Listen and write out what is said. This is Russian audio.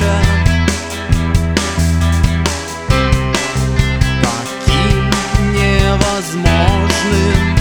душа Таким невозможным